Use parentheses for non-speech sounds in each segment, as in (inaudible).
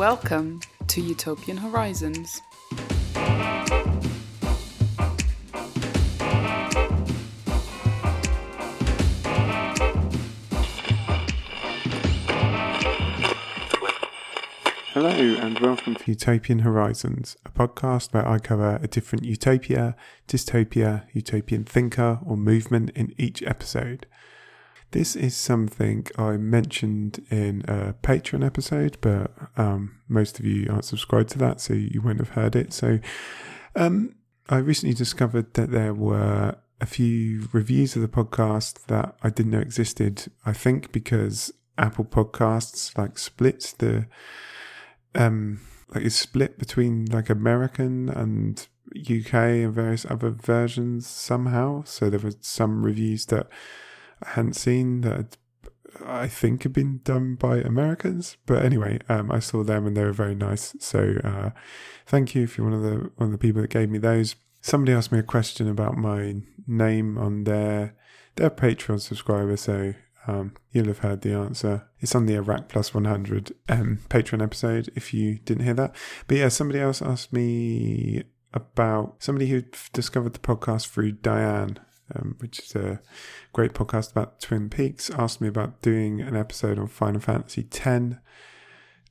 Welcome to Utopian Horizons. Hello, and welcome to Utopian Horizons, a podcast where I cover a different utopia, dystopia, utopian thinker, or movement in each episode. This is something I mentioned in a Patreon episode, but um, most of you aren't subscribed to that, so you won't have heard it. So um, I recently discovered that there were a few reviews of the podcast that I didn't know existed. I think because Apple Podcasts like split the um like it's split between like American and UK and various other versions somehow. So there were some reviews that I hadn't seen that I think had been done by Americans. But anyway, um, I saw them and they were very nice. So uh, thank you if you're one of the one of the people that gave me those. Somebody asked me a question about my name on their their Patreon subscriber, so um, you'll have heard the answer. It's on the Iraq Plus 100 um, Patreon episode if you didn't hear that. But yeah, somebody else asked me about somebody who discovered the podcast through Diane, um, which is a great podcast about Twin Peaks, asked me about doing an episode on Final Fantasy X.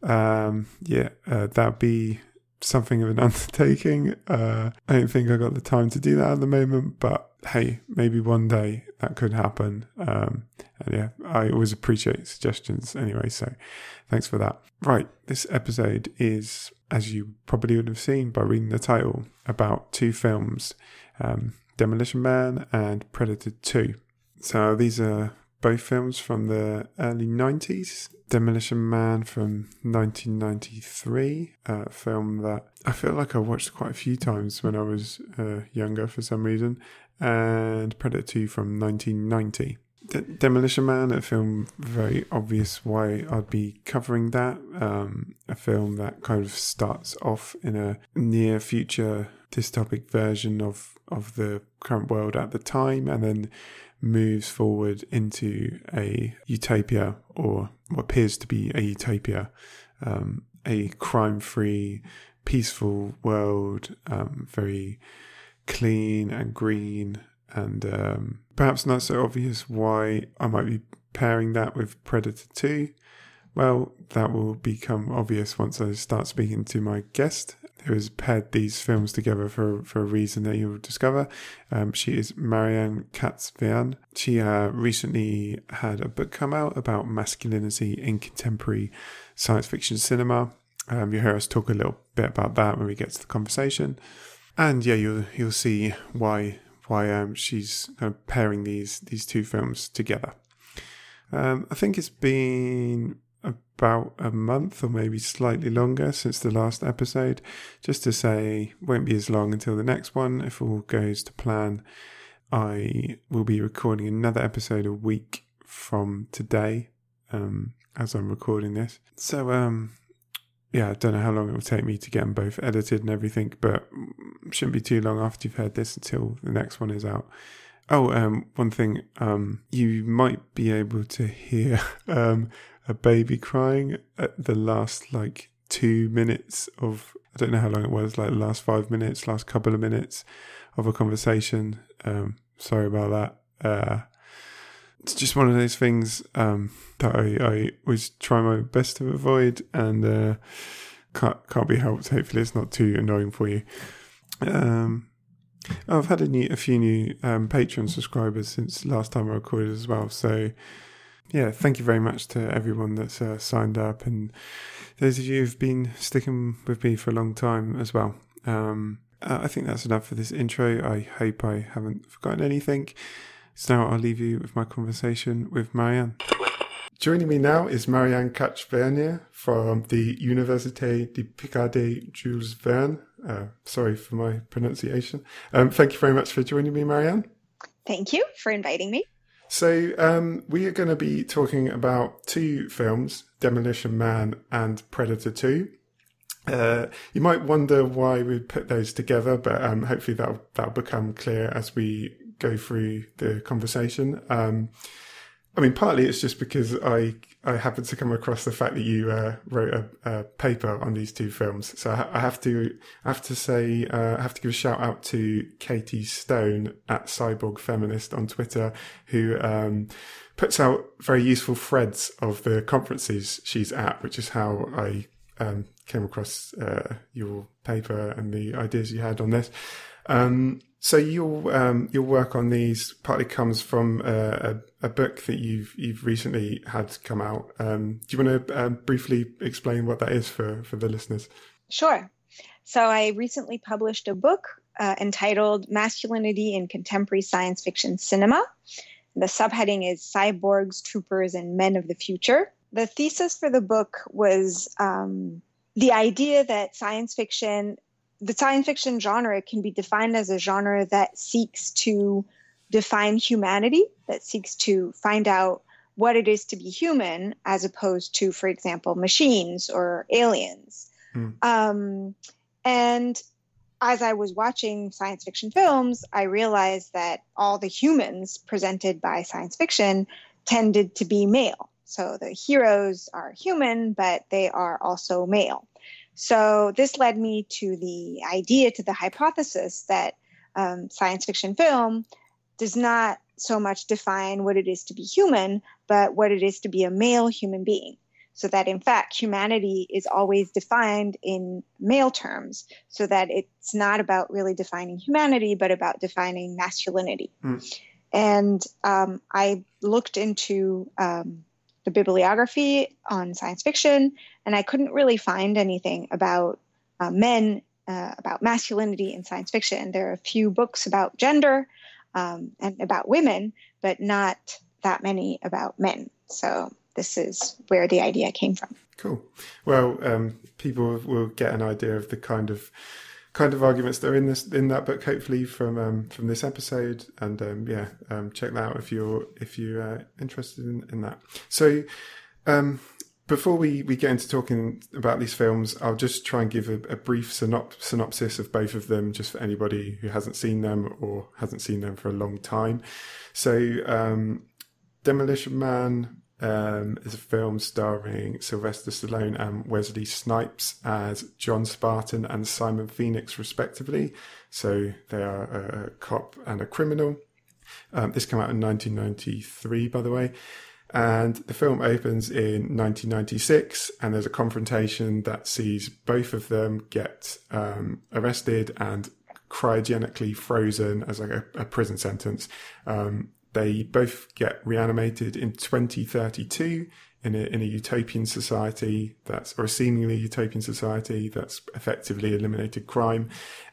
Um, yeah, uh, that'd be something of an (laughs) undertaking. Uh, I don't think I got the time to do that at the moment, but hey, maybe one day that could happen. Um, and yeah, I always appreciate suggestions anyway, so thanks for that. Right, this episode is, as you probably would have seen by reading the title, about two films um, Demolition Man and Predator 2. So these are both films from the early 90s. Demolition Man from 1993, a film that I feel like I watched quite a few times when I was uh, younger for some reason, and Predator 2 from 1990. De- Demolition Man, a film very obvious why I'd be covering that. Um, a film that kind of starts off in a near future dystopic version of, of the current world at the time and then moves forward into a utopia or what appears to be a utopia, um, a crime free, peaceful world, um, very clean and green, and um, perhaps not so obvious why I might be pairing that with Predator 2. Well, that will become obvious once I start speaking to my guest who has paired these films together for, for a reason that you'll discover. Um, she is Marianne Kac-Vergne. She uh, recently had a book come out about masculinity in contemporary science fiction cinema. Um, you hear us talk a little bit about that when we get to the conversation, and yeah, you'll you'll see why why um, she's kind of pairing these these two films together. Um, I think it's been about a month or maybe slightly longer since the last episode. Just to say, won't be as long until the next one if all goes to plan. I will be recording another episode a week from today, um, as I'm recording this. So, um, yeah, I don't know how long it will take me to get them both edited and everything, but shouldn't be too long after you've heard this until the next one is out. Oh, um, one thing, um, you might be able to hear (laughs) um, a baby crying at the last like two minutes of I don't know how long it was, like last five minutes, last couple of minutes of a conversation. Um, sorry about that. Uh, it's just one of those things um, that I, I always try my best to avoid, and uh, can't can't be helped. Hopefully, it's not too annoying for you. Um, I've had a, new, a few new um, Patreon subscribers since last time I recorded as well, so yeah, thank you very much to everyone that's uh, signed up and those of you who've been sticking with me for a long time as well. Um, uh, I think that's enough for this intro. I hope I haven't forgotten anything. So now I'll leave you with my conversation with Marianne. Joining me now is Marianne Kac-Vergne from the Université de Picardie Jules Verne. Uh, sorry for my pronunciation. Um, thank you very much for joining me, Marianne. Thank you for inviting me. So um, we are going to be talking about two films, Demolition Man and Predator 2. Uh, you might wonder why we put those together, but um, hopefully that'll, that'll become clear as we go through the conversation. Um, I mean, partly it's just because I, I happened to come across the fact that you uh, wrote a, a, paper on these two films. So I, have to I have to say uh, I have to give a shout out to Katie Stone at Cyborg Feminist on Twitter, who um, puts out very useful threads of the conferences she's at, which is how I um, came across uh, your paper and the ideas you had on this. Um, so your um, your work on these partly comes from uh, a, a, book that you've you've recently had come out. Um, do you want to uh, briefly explain what that is for for the listeners? Sure. So I recently published a book uh, entitled "Masculinity in Contemporary Science Fiction Cinema." The subheading is "Cyborgs, Troopers, and Men of the Future." The thesis for the book was um, the idea that science fiction the science fiction genre can be defined as a genre that seeks to define humanity, that seeks to find out what it is to be human, as opposed to, for example, machines or aliens. Mm. Um, and as I was watching science fiction films, I realized that all the humans presented by science fiction tended to be male. So the heroes are human, but they are also male. So this led me to the idea, to the hypothesis that um, science fiction film does not so much define what it is to be human, but what it is to be a male human being. So that in fact, humanity is always defined in male terms, so that it's not about really defining humanity, but about defining masculinity. Mm. And um, I looked into um, the bibliography on science fiction, and I couldn't really find anything about uh, men, uh, about masculinity in science fiction. There are a few books about gender um, and about women, but not that many about men. So this is where the idea came from. Cool. Well, um, people will get an idea of the kind of kind of arguments that are in this in that book, hopefully from um, from this episode. And um, yeah, um, check that out if you're if you're uh, interested in, in that. So um, before we, we get into talking about these films, I'll just try and give a, a brief synop- synopsis of both of them, just for anybody who hasn't seen them or hasn't seen them for a long time. So, um, Demolition Man um, is a film starring Sylvester Stallone and Wesley Snipes as John Spartan and Simon Phoenix, respectively. So they are a cop and a criminal. Um, this came out in 1993, by the way. And the film opens in 1996, and there's a confrontation that sees both of them get um, arrested and cryogenically frozen as like a, a prison sentence. Um, they both get reanimated in 2032 in a, in a utopian society that's, or a seemingly utopian society that's effectively eliminated crime.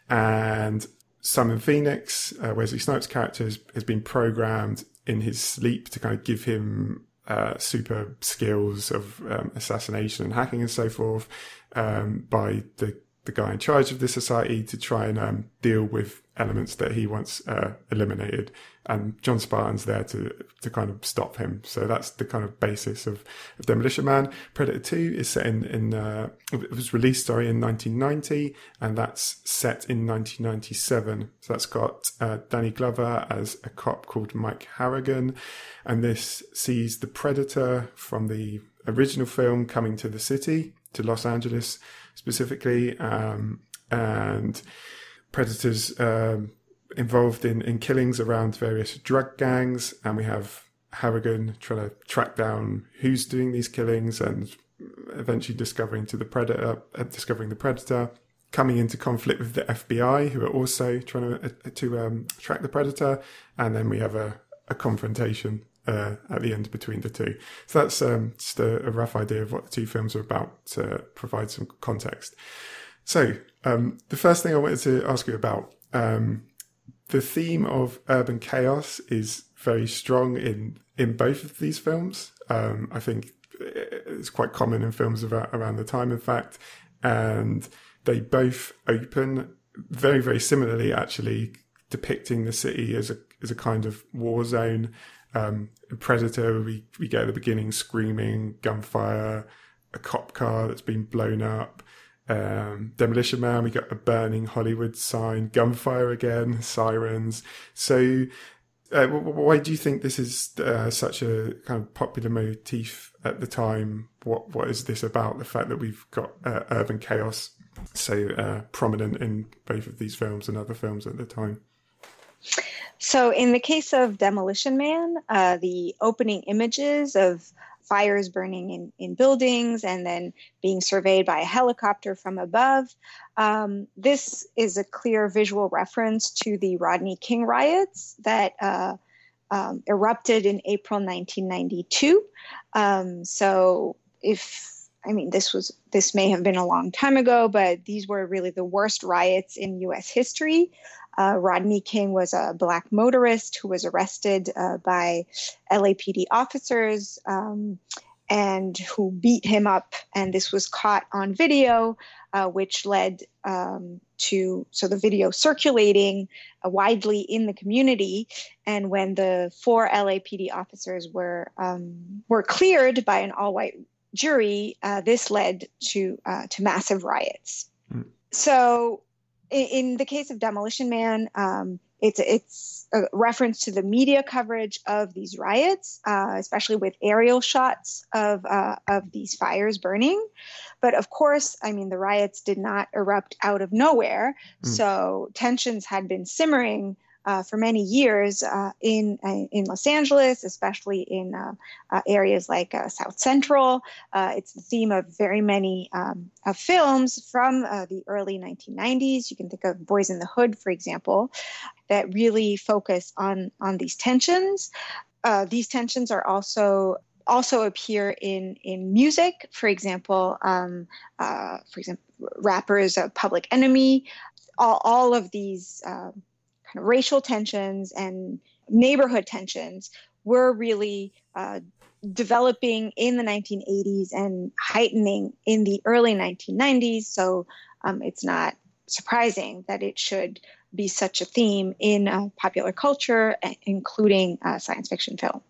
And Simon Phoenix, uh, Wesley Snipes' character, has, has, been programmed in his sleep to kind of give him uh, super skills of um, assassination and hacking and so forth um, by the the guy in charge of the society to try and um, deal with elements that he wants uh, eliminated. And John Spartan's there to to kind of stop him. So that's the kind of basis of, of Demolition Man. Predator Two is set in in uh, it was released sorry in 1990, and that's set in 1997. So that's got uh, Danny Glover as a cop called Mike Harrigan, and this sees the Predator from the original film coming to the city to Los Angeles specifically, um, and predators um, involved in, in killings around various drug gangs, and we have Harrigan trying to track down who's doing these killings and eventually discovering to the predator, uh, discovering the predator, coming into conflict with the FBI, who are also trying to uh, to um, track the predator, and then we have a, a confrontation uh, at the end between the two. So that's um, just a, a, rough idea of what the two films are about to provide some context. So um, the first thing I wanted to ask you about um, the theme of urban chaos is very strong in in both of these films. Um, I think it's quite common in films about, around the time, in fact, and they both open very very similarly, actually depicting the city as a as a kind of war zone um, Predator, we, we get at the beginning screaming, gunfire, a cop car that's been blown up. Um, Demolition Man, we got a burning Hollywood sign, gunfire again, sirens. So Uh, why do you think this is uh, such a kind of popular motif at the time? What what is this about? The fact that we've got uh, urban chaos so uh, prominent in both of these films and other films at the time. So, in the case of Demolition Man, uh, the opening images of fires burning in, in buildings and then being surveyed by a helicopter from above. Um, this is a clear visual reference to the Rodney King riots that uh, um, erupted in April 1992. Um, so, if I mean, this was this may have been a long time ago, but these were really the worst riots in U.S. history. Uh, Rodney King was a black motorist who was arrested uh, by LAPD officers um, and who beat him up. And this was caught on video, uh, which led um, to so the video circulating uh, widely in the community. And when the four LAPD officers were um, were cleared by an all-white jury, uh, this led to uh, to massive riots. Mm. So in, the case of Demolition Man, um, it's it's a reference to the media coverage of these riots, uh, especially with aerial shots of uh, of these fires burning. But of course, I mean, the riots did not erupt out of nowhere. Mm. So tensions had been simmering uh, for many years uh, in uh, in Los Angeles, especially in uh, uh, areas like South Central. it's the theme of very many um, of films from the early 1990s. You can think of Boys in the Hood, for example, that really focus on on these tensions. these tensions are also also appear in in music. For example, um, for example, rappers, Public Enemy. All, all of these kind of racial tensions and neighborhood tensions were really uh, developing in the 1980s and heightening in the early 1990s. So um, it's not surprising that it should be such a theme in uh, popular culture, including uh, science fiction film.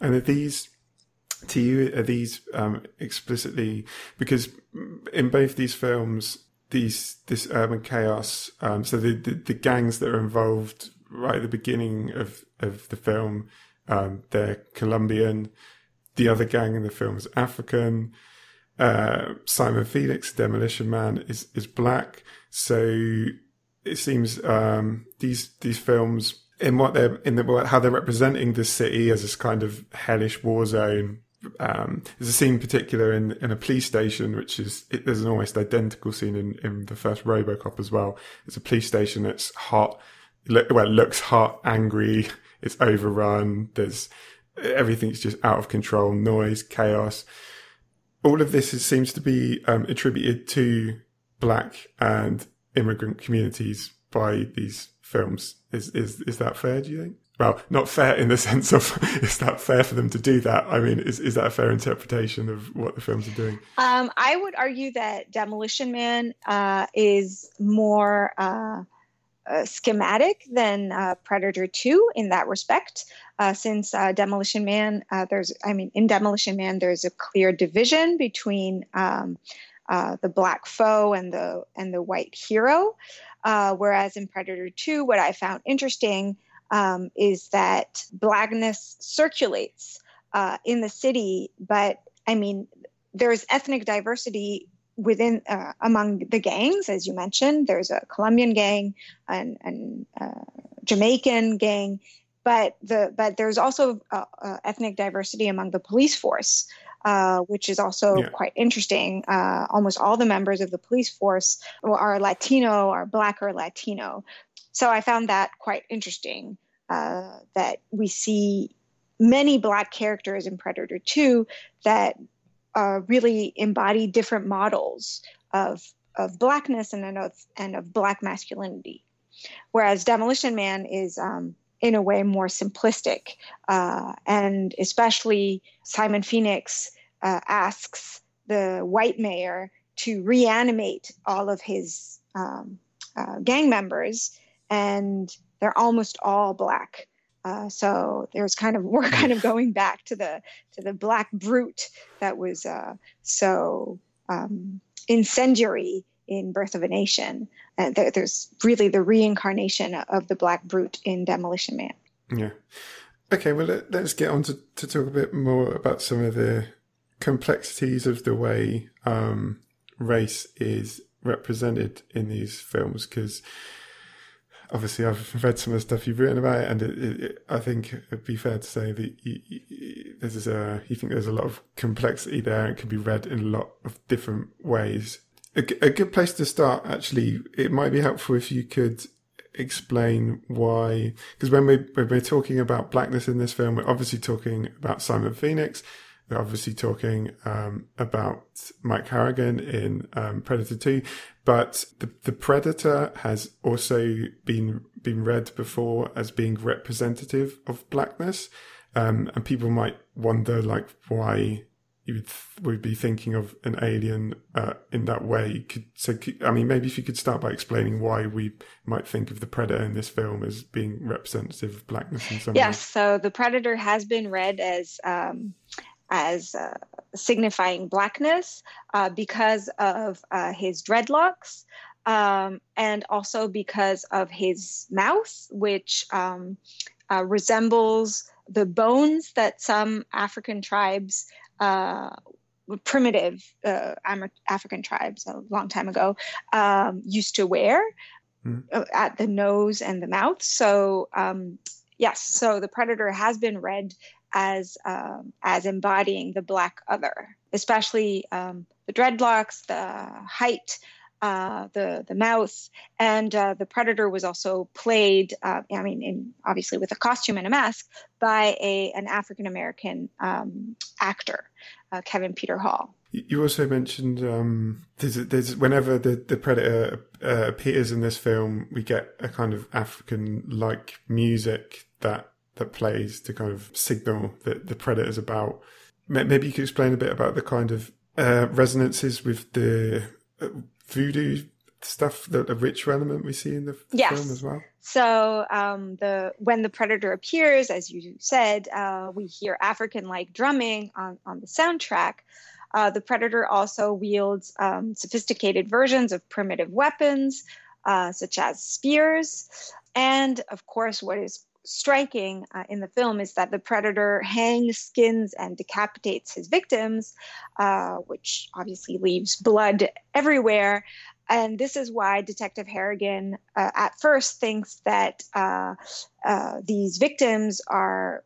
And are these, to you, are these um, explicitly because in both these films, these this urban chaos. Um, so the, the, the gangs that are involved right at the beginning of of the film, um, they're Colombian. The other gang in the film is African. Uh, Simon Phoenix, Demolition Man, is is black. So it seems um, these these films in what they're in the how they're representing the city as this kind of hellish war zone um, there's a scene particular in, in a police station, which is, it, there's an almost identical scene in, in the first Robocop as well. It's a police station that's hot, well, it looks hot, angry, (laughs) it's overrun, there's, everything's just out of control, noise, chaos. All of this is, seems to be um, attributed to black and immigrant communities by these films. Is, is, is that fair, do you think? Well, not fair in the (laughs) sense of is that fair for them to do that? I mean, is is that a fair interpretation of what the films are doing? Um, I would argue that Demolition Man uh, is more uh, uh, schematic than uh, Predator Two in that respect. Uh, since uh, Demolition Man, there's, I mean, in Demolition Man, there's a clear division between um, the black foe and the and the white hero. whereas in Predator Two, what I found interesting um, is that blackness circulates uh, in the city, but I mean, there's ethnic diversity within uh, among the gangs, as you mentioned. There's a Colombian gang and, and uh, Jamaican gang, but the but there's also uh, uh, ethnic diversity among the police force. Uh, which is also yeah. quite interesting. Uh, almost all the members of the police force are Latino, are Black or Latino. So I found that quite interesting uh, that we see many Black characters in Predator 2 that uh, really embody different models of, of Blackness and of, and of Black masculinity. Whereas Demolition Man is, um, in a way, more simplistic. Uh, and especially Simon Phoenix uh, asks the white mayor to reanimate all of his um, uh, gang members and they're almost all black. Uh, so there's kind of (laughs) we're kind of going back to the to the black brute that was uh, so um, incendiary in Birth of a Nation. Uh, there, there's really the reincarnation of the black brute in Demolition Man. Yeah. Okay, well, let, us get on to, to talk a bit more about some of the complexities of the way um, race is represented in these films because obviously I've read some of the stuff you've written about it, and it, it, I think it'd be fair to say that you, you, there's a you think there's a lot of complexity there. and It can be read in a lot of different ways. A, a good place to start, actually, it might be helpful if you could explain why, because when we when we're talking about blackness in this film, we're obviously talking about Simon Phoenix. We're obviously talking um, about Mike Harrigan in um, Predator 2, but the, the Predator has also been been read before as being representative of blackness, um, and people might wonder like why you would, th- would be thinking of an alien uh, in that way. Could, so, could, I mean, maybe if you could start by explaining why we might think of the predator in this film as being representative of blackness in some yes, way. Yes, so the predator has been read as um, as uh, signifying blackness uh, because of uh, his dreadlocks. Um, and also because of his mouth, which um, uh, resembles the bones that some African tribes uh, primitive uh, African tribes a long time ago um, used to wear mm. at the nose and the mouth. So um, yes, so the predator has been read as um, as embodying the black other, especially um, the dreadlocks, the height, uh, the the mouth, and uh, the predator was also played. Uh, I mean, in, obviously with a costume and a mask by a an African American um, actor, uh, Kevin Peter Hall. You also mentioned um, there's, there's whenever the the predator uh, appears in this film, we get a kind of African like music that that plays to kind of signal that the predator is about. Maybe you could explain a bit about the kind of uh, resonances with the voodoo stuff, the, the ritual element we see in the yes. film as well? So um, the when the predator appears, as you said, uh, we hear African-like drumming on, on the soundtrack. Uh, the predator also wields um, sophisticated versions of primitive weapons, uh, such as spears, and of course, what is striking uh, in the film is that the predator hangs, skins, and decapitates his victims, uh, which obviously leaves blood everywhere. And this is why Detective Harrigan uh, at first thinks that uh, uh, these victims are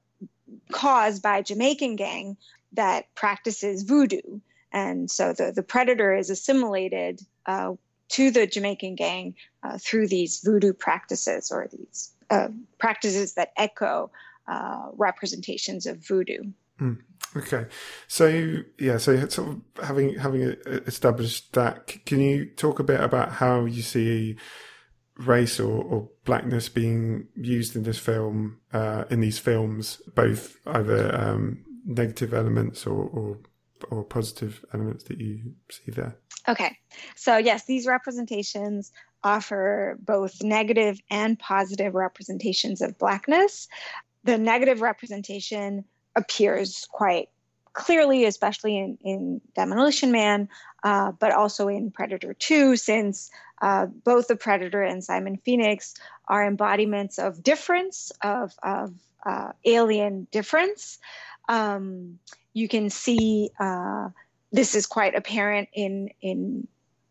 caused by a Jamaican gang that practices voodoo. And so the, the predator is assimilated uh, to the Jamaican gang through these voodoo practices or these uh, practices that echo uh, representations of voodoo. Mm. Okay, so yeah, so sort of having having established that, can you talk a bit about how you see race or, or blackness being used in this film, uh, in these films, both either um, negative elements or, or or positive elements that you see there? Okay, so yes, these representations offer both negative and positive representations of Blackness. The negative representation appears quite clearly, especially in, in Demolition Man, uh, but also in Predator 2, since uh, both the Predator and Simon Phoenix are embodiments of difference, of, of uh, alien difference. Um, you can see uh, this is quite apparent in, in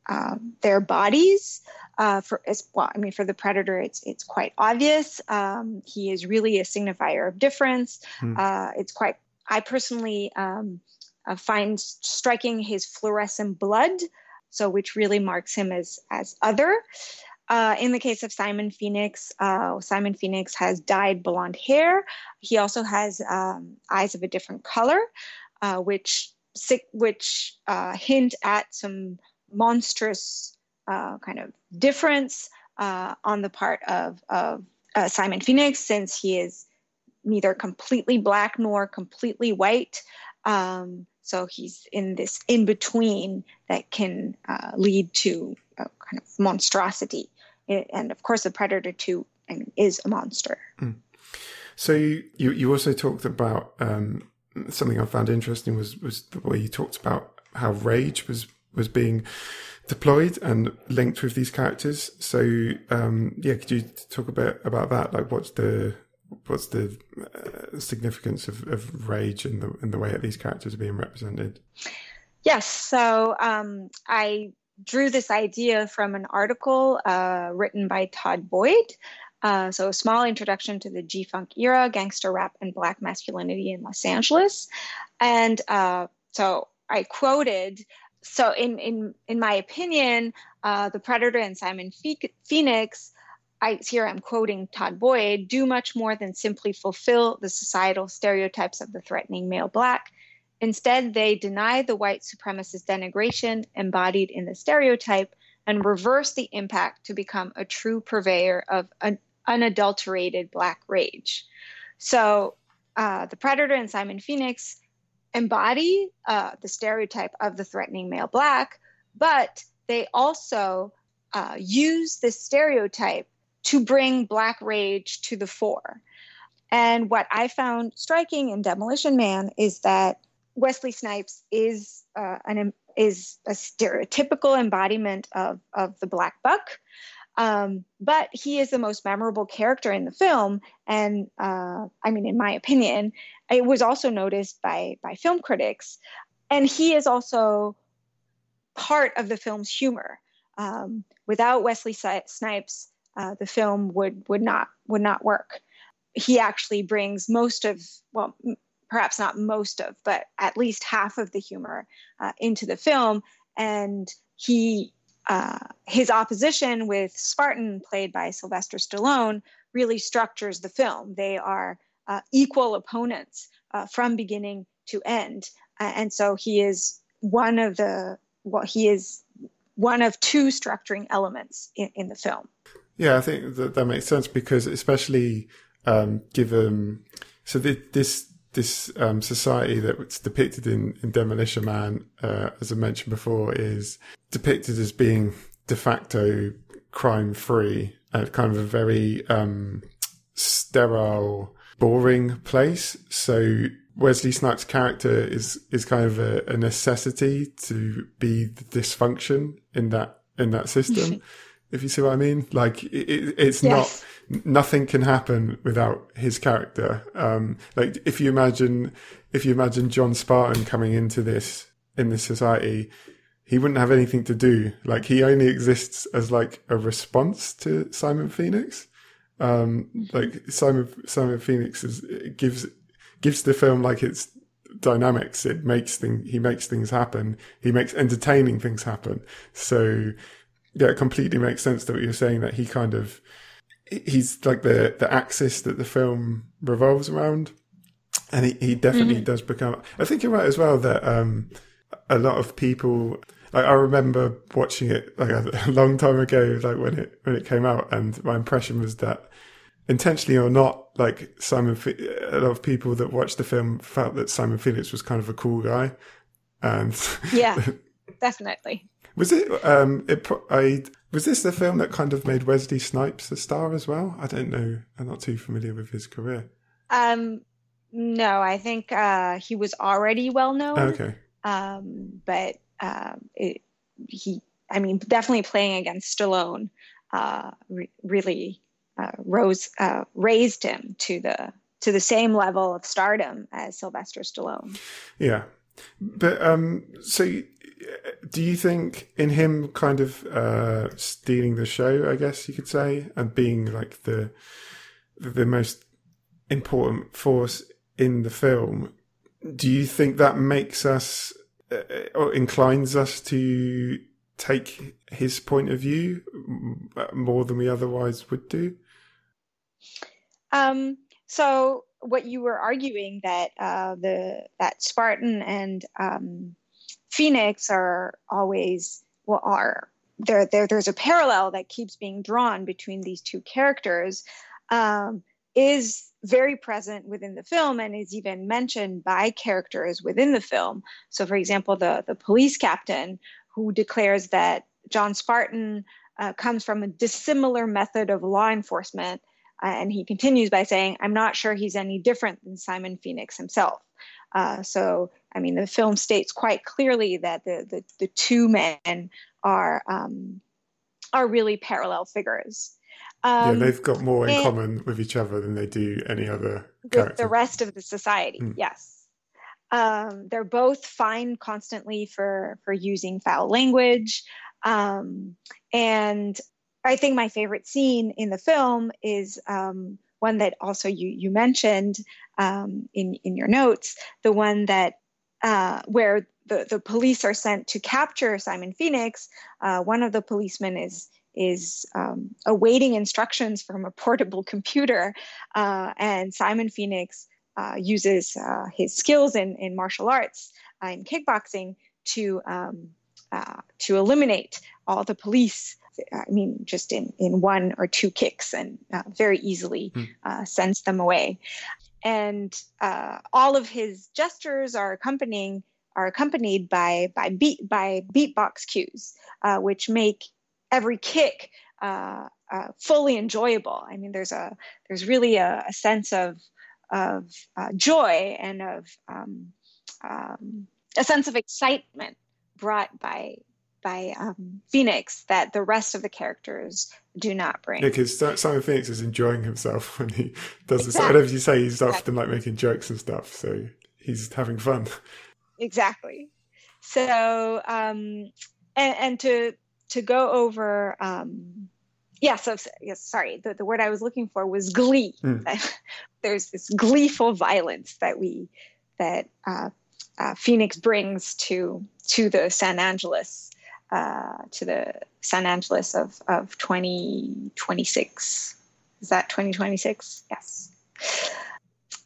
uh, their bodies. Uh, for as well, I mean, for the predator, it's it's quite obvious. Um, he is really a signifier of difference. Hmm. Uh, it's quite. I personally um, uh, find striking his fluorescent blood, so which really marks him as as other. Uh, in the case of Simon Phoenix, uh, Simon Phoenix has dyed blonde hair. He also has um, eyes of a different color, uh, which which hint at some monstrous uh, kind of difference uh, on the part of, of uh, Simon Phoenix, since he is neither completely black nor completely white. Um, so he's in this in between that can uh, lead to kind of monstrosity. And of course, the Predator 2 I mean, is a monster. Mm. So you, you also talked about um, something I found interesting was was the way you talked about how rage was was being deployed and linked with these characters. So um, yeah, could you talk a bit about that? Like, what's the what's the uh, significance of, of rage and the and the way that these characters are being represented? Yes, so um, I drew this idea from an article uh, written by Todd Boyd. Uh, so, a small introduction to the G Funk era, gangster rap, and Black masculinity in Los Angeles. And uh, so I quoted so in in in my opinion, uh, the Predator and Simon Phoenix, I here I'm quoting Todd Boyd, do much more than simply fulfill the societal stereotypes of the threatening male black. Instead, they deny the white supremacist denigration embodied in the stereotype and reverse the impact to become a true purveyor of an unadulterated black rage. So, uh, the Predator and Simon Phoenix embody uh, the stereotype of the threatening male black, but they also uh, use this stereotype to bring black rage to the fore. And what I found striking in Demolition Man is that Wesley Snipes is uh, an is a stereotypical embodiment of of the black buck, um, but he is the most memorable character in the film, and uh, I mean, in my opinion, it was also noticed by by film critics, and he is also part of the film's humor. Um, without Wesley Snipes, uh, the film would would not would not work. He actually brings most of well, perhaps not most of, but at least half of the humor uh, into the film, and he uh, his opposition with Spartan, played by Sylvester Stallone, really structures the film. They are uh, equal opponents uh, from beginning to end, and so he is one of the well, he is one of two structuring elements in, in the film. Yeah, I think that that makes sense because especially um, given so this this um, society that's depicted in, in Demolition Man, uh, as I mentioned before, is depicted as being de facto crime free at kind of a very um, sterile, boring place. So Wesley Snipes' character is is kind of a, a necessity to be the dysfunction in that in that system. (laughs) if you see what I mean, like it, it's yes. not nothing can happen without his character. Um, like if you imagine if you imagine John Spartan coming into this in this society, he wouldn't have anything to do. Like he only exists as like a response to Simon Phoenix. Um, like Simon Simon Phoenix is, gives gives the film like its dynamics. It makes thing he makes things happen. He makes entertaining things happen. So yeah, it completely makes sense that what you're saying that he kind of he's like the the axis that the film revolves around, and he, he definitely mm-hmm. does become. I think you're right as well that um, a lot of people like I remember watching it like a, (laughs) long time ago, like when it when it came out, and my impression was that intentionally or not, like Simon, a lot of people that watched the film felt that Simon Phoenix was kind of a cool guy, and yeah, (laughs) definitely. Was it? Um, it. I was this the film that kind of made Wesley Snipes a star as well? I don't know. I'm not too familiar with his career. Um, no, I think uh, he was already well known. Okay. Um, but uh, it, he, I mean, definitely playing against Stallone uh, re- really uh, rose uh, raised him to the to the same level of stardom as Sylvester Stallone. Yeah, but um, so do you think in him kind of uh, stealing the show, I guess you could say, and being like the the most important force in the film, do you think that makes us uh, or inclines us to take his point of view more than we otherwise would do? Um, so what you were arguing that uh, the that Spartan and um, Phoenix are always well are there, there there's a parallel that keeps being drawn between these two characters um, is very present within the film and is even mentioned by characters within the film. So, for example, the, the police captain who declares that John Spartan uh, comes from a dissimilar method of law enforcement. Uh, and he continues by saying, I'm not sure he's any different than Simon Phoenix himself. Uh, so, I mean, the film states quite clearly that the, the, the two men are, um, are really parallel figures. Um, yeah, they've got more in common with each other than they do any other character. the rest of the society. Mm. Yes, um, they're both fined constantly for for using foul language, um, and I think my favorite scene in the film is um, one that also you you mentioned um, in in your notes, the one that uh, where the, the police are sent to capture Simon Phoenix. Uh, one of the policemen is is um, awaiting instructions from a portable computer, uh, and Simon Phoenix uh, uses uh, his skills in, in martial arts uh, in kickboxing to um, to eliminate all the police. I mean, just in, in one or two kicks, and uh, very easily mm. sends them away. And all of his gestures are accompanying are accompanied by by beat by beatbox cues, which make every kick uh, uh, fully enjoyable. I mean, there's a there's really a, a sense of of uh, joy and of um, um, a sense of excitement brought by by um, Phoenix that the rest of the characters do not bring. Yeah, because Simon Phoenix is enjoying himself (laughs) when he does exactly. this. Whatever you say, he's exactly. often like making jokes and stuff, so he's having fun. Exactly. So, um, and, and to to go over um, yeah so yes sorry the, the word i was looking for was glee mm. (laughs) there's this gleeful violence that we that uh, uh, phoenix brings to to the san angeles uh, to the san angeles of of 2026 is that 2026 yes.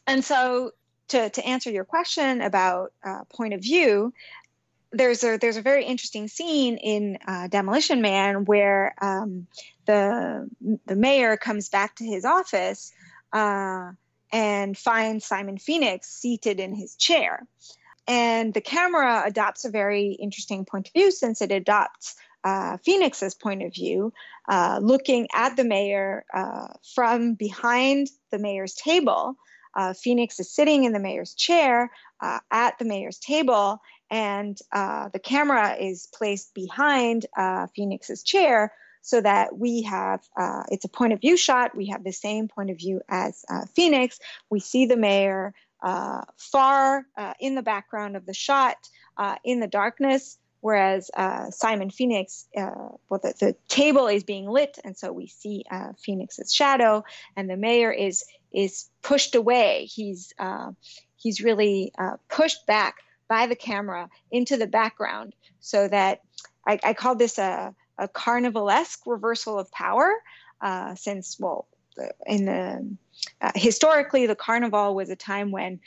And so to, to answer your question about uh, point of view there's a there's a very interesting scene in uh, Demolition Man where um, the the mayor comes back to his office uh, and finds Simon Phoenix seated in his chair, and the camera adopts a very interesting point of view since it adopts uh, Phoenix's point of view, uh, looking at the mayor uh, from behind the mayor's table. Uh, Phoenix is sitting in the mayor's chair at the mayor's table and uh, the camera is placed behind uh, Phoenix's chair so that we have uh, it's a point of view shot. We have the same point of view as uh, Phoenix. We see the mayor uh, far uh, in the background of the shot in the darkness. Whereas Simon Phoenix, well, the, the, table is being lit, and so we see Phoenix's shadow, and the mayor is is pushed away. He's he's really pushed back by the camera into the background so that I, I call this a, a carnivalesque reversal of power uh, since, well, in the uh, historically, the carnival was a time when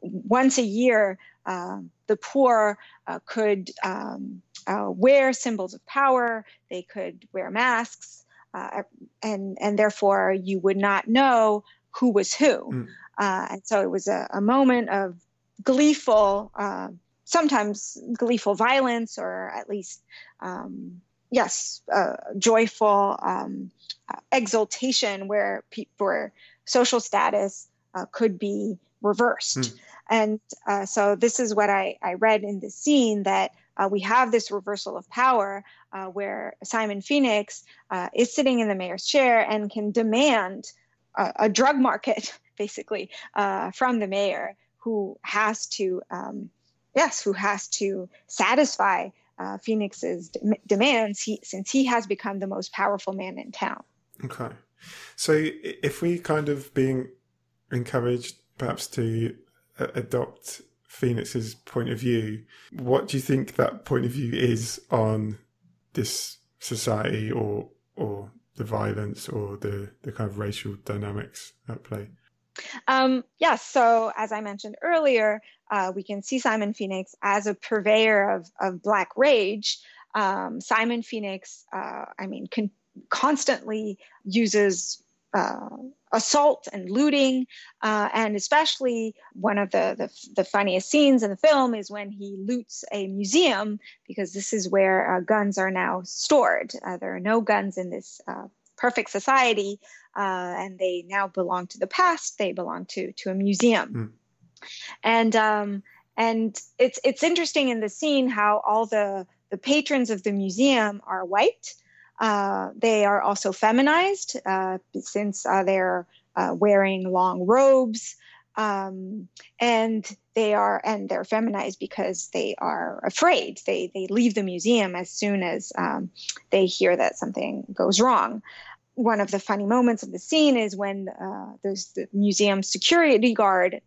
once a year uh, the poor uh, could um, uh, wear symbols of power, they could wear masks, uh, and and therefore you would not know who was who. Mm. and so it was a, a moment of gleeful, uh, sometimes gleeful violence, or at least, um, yes, uh, joyful um, uh, exultation where pe- where social status uh, could be reversed. Mm. And uh, so this is what I, I read in the scene that uh, we have this reversal of power where Simon Phoenix is sitting in the mayor's chair and can demand a drug market, (laughs) basically, from the mayor who has to, um, yes, who has to satisfy uh, Phoenix's de- demands he, since he has become the most powerful man in town. Okay. So if we kind of being encouraged perhaps to uh, adopt Phoenix's point of view, what do you think that point of view is on this society or or the violence or the, the kind of racial dynamics at play? Um, yes, so as I mentioned earlier, uh, we can see Simon Phoenix as a purveyor of, of Black rage. Um, Simon Phoenix, uh, I mean, con- constantly uses uh, assault and looting, uh, and especially one of the, the, the funniest scenes in the film is when he loots a museum because this is where uh, guns are now stored. Uh, there are no guns in this perfect society, uh, and they now belong to the past. They belong to to a museum, mm. And um, and it's it's interesting in the scene how all the the patrons of the museum are white. Uh, they are also feminized uh, since uh, they're uh, wearing long robes. Um, and they are and they're feminized because they are afraid they they leave the museum as soon as um, they hear that something goes wrong one of the funny moments of the scene is when uh, the museum security guard.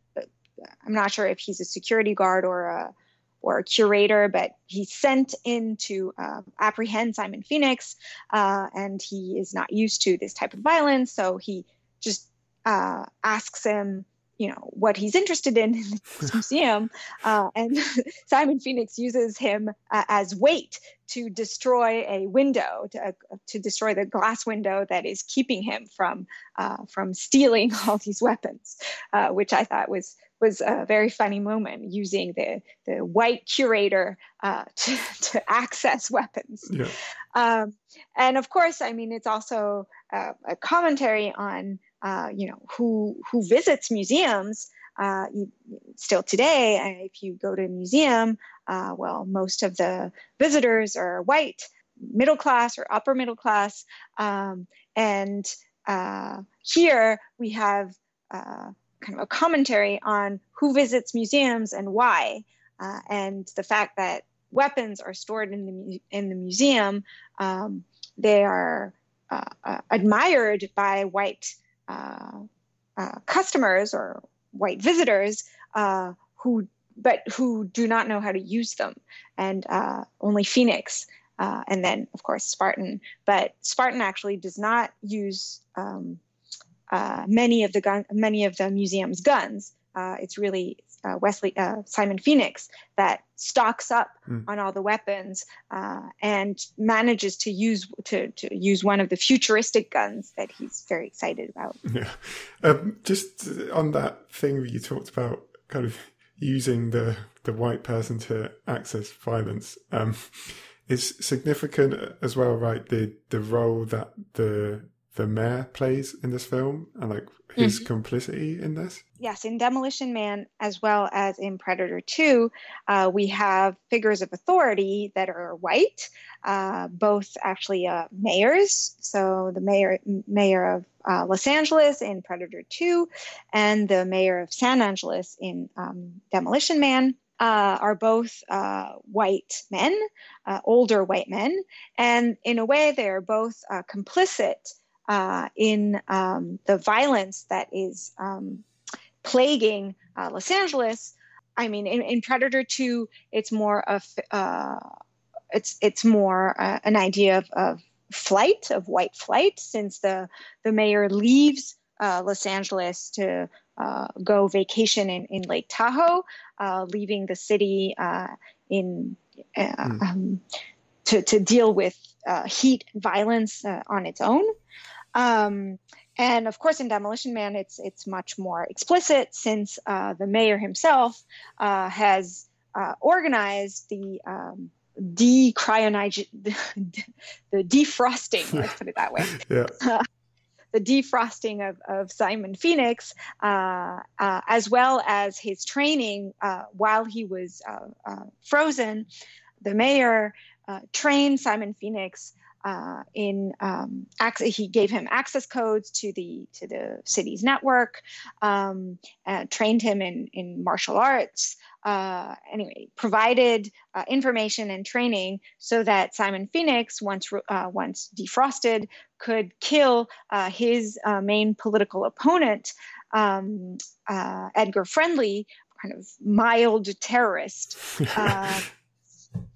I'm not sure if he's a security guard or a or a curator, but he's sent in to uh, apprehend Simon Phoenix, uh, and he is not used to this type of violence, so he just uh, asks him you know what he's interested in in this (laughs) museum uh, and (laughs) simon phoenix uses him uh, as weight to destroy a window to, uh, to destroy the glass window that is keeping him from uh, from stealing (laughs) all these weapons uh, which i thought was was a very funny moment using the the white curator uh, (laughs) to, to access weapons yeah. um, and of course i mean it's also a commentary on uh, you know, who who visits museums. Uh, you, still today, if you go to a museum, uh, well, most of the visitors are white, middle class or upper middle class, um, and uh, here we have uh, kind of a commentary on who visits museums and why, and the fact that weapons are stored in the in the museum. Um, they are admired by white uh, uh, customers or white visitors uh, who but who do not know how to use them and uh, only phoenix uh, and then of course spartan but spartan actually does not use um, many of the gun many of the museum's guns it's really uh, Wesley uh, Simon Phoenix that stocks up mm. on all the weapons uh, and manages to use to, to use one of the futuristic guns that he's very excited about. (laughs) Yeah, um, just on that thing that you talked about, kind of using the the white person to access violence. Um, is significant as well, right? The the role that the the mayor plays in this film and like his mm-hmm. complicity in this? Yes, in Demolition Man as well as in Predator 2, uh, we have figures of authority that are white, uh, both actually uh, mayors. So the mayor mayor of uh, Los Angeles in Predator 2 and the mayor of San Angeles in um, Demolition Man. Uh, are both uh, white men, uh, older white men, and in a way they are both uh, complicit uh, in um, the violence that is um, plaguing uh, Los Angeles. I mean, in, in, Predator Two, it's more of uh, it's it's more uh, an idea of, of, flight, of white flight, since the the mayor leaves uh, Los Angeles to uh, go vacation in, in Lake Tahoe, leaving the city in mm. um, to to deal with heat and violence on its own. Um, and of course, in Demolition Man, it's it's much more explicit since uh, the mayor himself uh, has uh, organized the um, decryonization, (laughs) the defrosting. (laughs) let's put it that way. yeah. (laughs) the defrosting of, of Simon Phoenix, uh, uh, as well as his training uh, while he was frozen. The mayor trained Simon Phoenix uh, in um, access, he gave him access codes to the to the city's network, um, trained him in in martial arts. Uh, anyway, provided uh, information and training so that Simon Phoenix, once uh, once defrosted, could kill uh, his uh, main political opponent, um, Edgar Friendly, kind of mild terrorist. (laughs)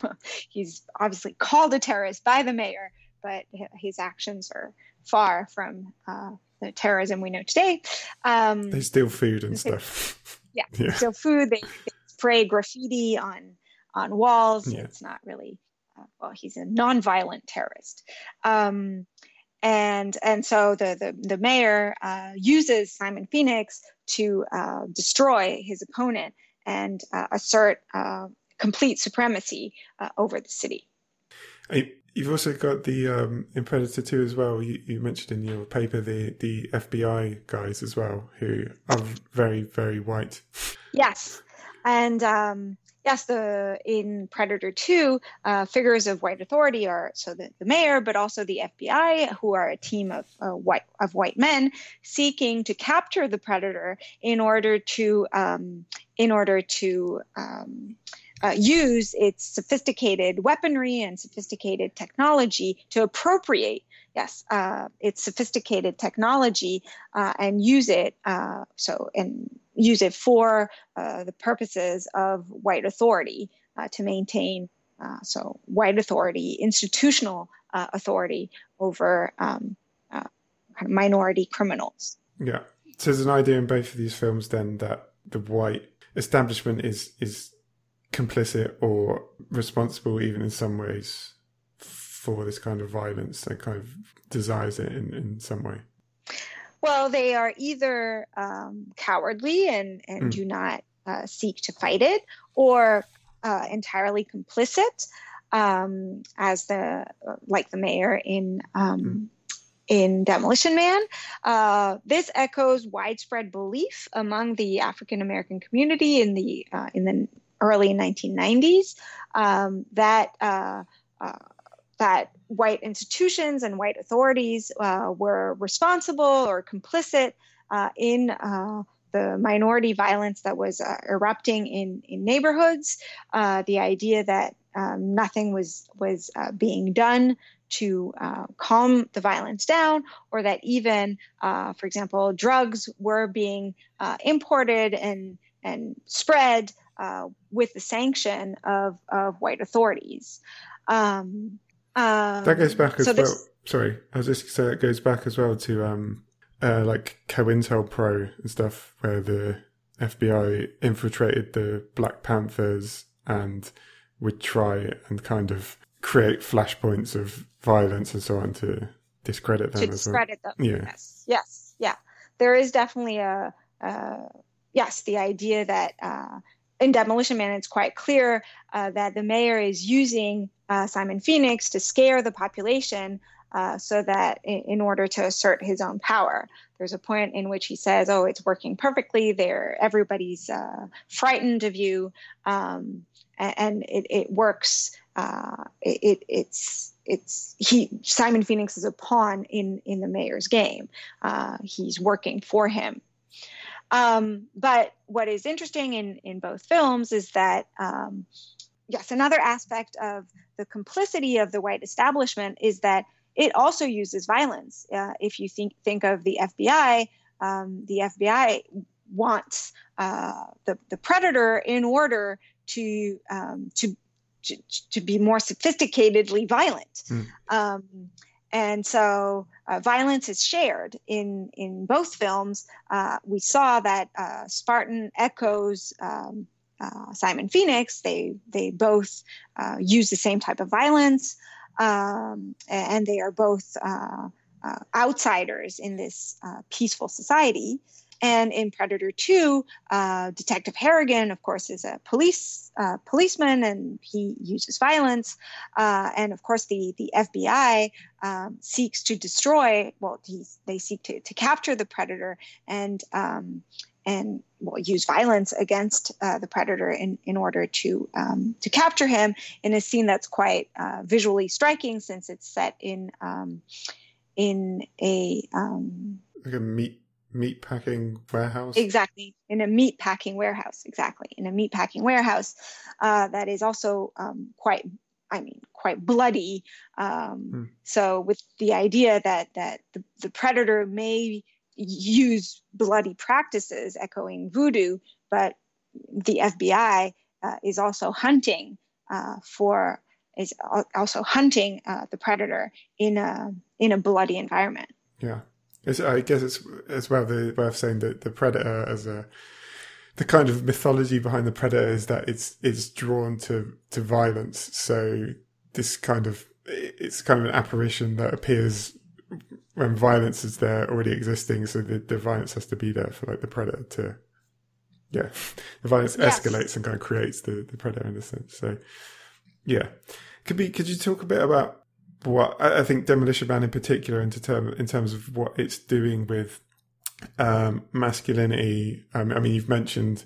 (laughs) he's obviously called a terrorist by the mayor, but his actions are far from uh, the terrorism we know today. Um, they steal food and stuff. (laughs) Yeah, yeah. steal food. They, they, spray graffiti on on walls. Yeah. It's not really. Uh, well, he's a non-violent terrorist. Um, and and so the the, the mayor uh, uses Simon Phoenix to uh, destroy his opponent and uh, assert uh, complete supremacy uh, over the city. You've also got the um, in Predator Two as well. You, you, mentioned in your paper the the FBI guys as well, who are very very white. Yes, and um, yes, the in Predator Two, uh, figures of white authority are so the, the mayor, but also the FBI, who are a team of uh, white of white men seeking to capture the predator in order to um, in order to um, uh, use its sophisticated weaponry and sophisticated technology to appropriate yes uh, its sophisticated technology uh, and use it uh, so and use it for uh, the purposes of white authority uh, to maintain so white authority institutional authority over um, kind of minority criminals. Yeah. So there's an idea in both of these films then that the white establishment is is complicit or responsible, even in some ways, for this kind of violence and kind of desires it in, in some way? Well, they are either um, cowardly and, and mm. do not uh, seek to fight it, or uh, entirely complicit, um, as the like the mayor in um, mm. in Demolition Man. Uh, this echoes widespread belief among the African American community in the uh, in the early 1990s um, that uh, uh, that white institutions and white authorities uh, were responsible or complicit uh, in uh, the minority violence that was erupting in, in neighborhoods. the idea that um, nothing was was being done to uh, calm the violence down, or that even, uh, for example, drugs were being uh, imported and and spread uh, with the sanction of, of white authorities. Um, um, that goes back as so well. This, sorry, I was just say it goes back as well to um, uh, like COINTELPRO Pro and stuff, where the FBI infiltrated the Black Panthers and would try and kind of create flashpoints of violence and so on to discredit them. To discredit well. them. Yeah. Yes. Yes. Yeah. There is definitely a, uh, yes, the idea that uh, in Demolition Man, it's quite clear uh, that the mayor is using uh, Simon Phoenix to scare the population uh, so that in, in, order to assert his own power. There's a point in which he says, "Oh, it's working perfectly. There, everybody's uh, frightened of you, um, and, it, it, works. Uh, it, it's." It's he. Simon Phoenix is a pawn in in the mayor's game. Uh, he's working for him um, but what is interesting in, in both films is that, um, yes, another aspect of the complicity of the white establishment is that it also uses violence. Uh, if you think, think of the FBI, um, the FBI wants uh, the, the predator in order to, um, to, to, to, be more sophisticatedly violent. Mm. And so uh, violence is shared in in both films. Uh, we saw that uh, Spartan echoes um, uh, Simon Phoenix. They they both uh, use the same type of violence, um, and they are both uh, outsiders in this peaceful society. And in Predator 2, uh, Detective Harrigan, of course, is a police uh, policeman and he uses violence. Uh, and of course, the, the FBI um, seeks to destroy, well, they seek to, to capture the Predator and um, and well, use violence against uh, the predator in, in order to um, to capture him in a scene that's quite uh, visually striking since it's set in um, in a um, like a meat meat packing warehouse? Exactly. In a meat packing warehouse exactly. In a meat packing warehouse uh, that is also um, quite i mean quite bloody. Um, hmm. so with the idea that that the, the predator may use bloody practices echoing voodoo but the fbi uh, is also hunting uh, for is also hunting uh, the predator in a in a bloody environment. Yeah it's, I guess it's as well the way of saying that the predator as a the kind of mythology behind the predator is that it's it's drawn to to violence. So this kind of it's kind of an apparition that appears when violence is there already existing. So the, the violence has to be there for like the predator to yeah the violence yes. escalates and kind of creates the the predator in a sense. So yeah, could be could you talk a bit about what I think Demolition Man in particular, in, term, in terms of what it's doing with um, masculinity. Um, I mean, you've mentioned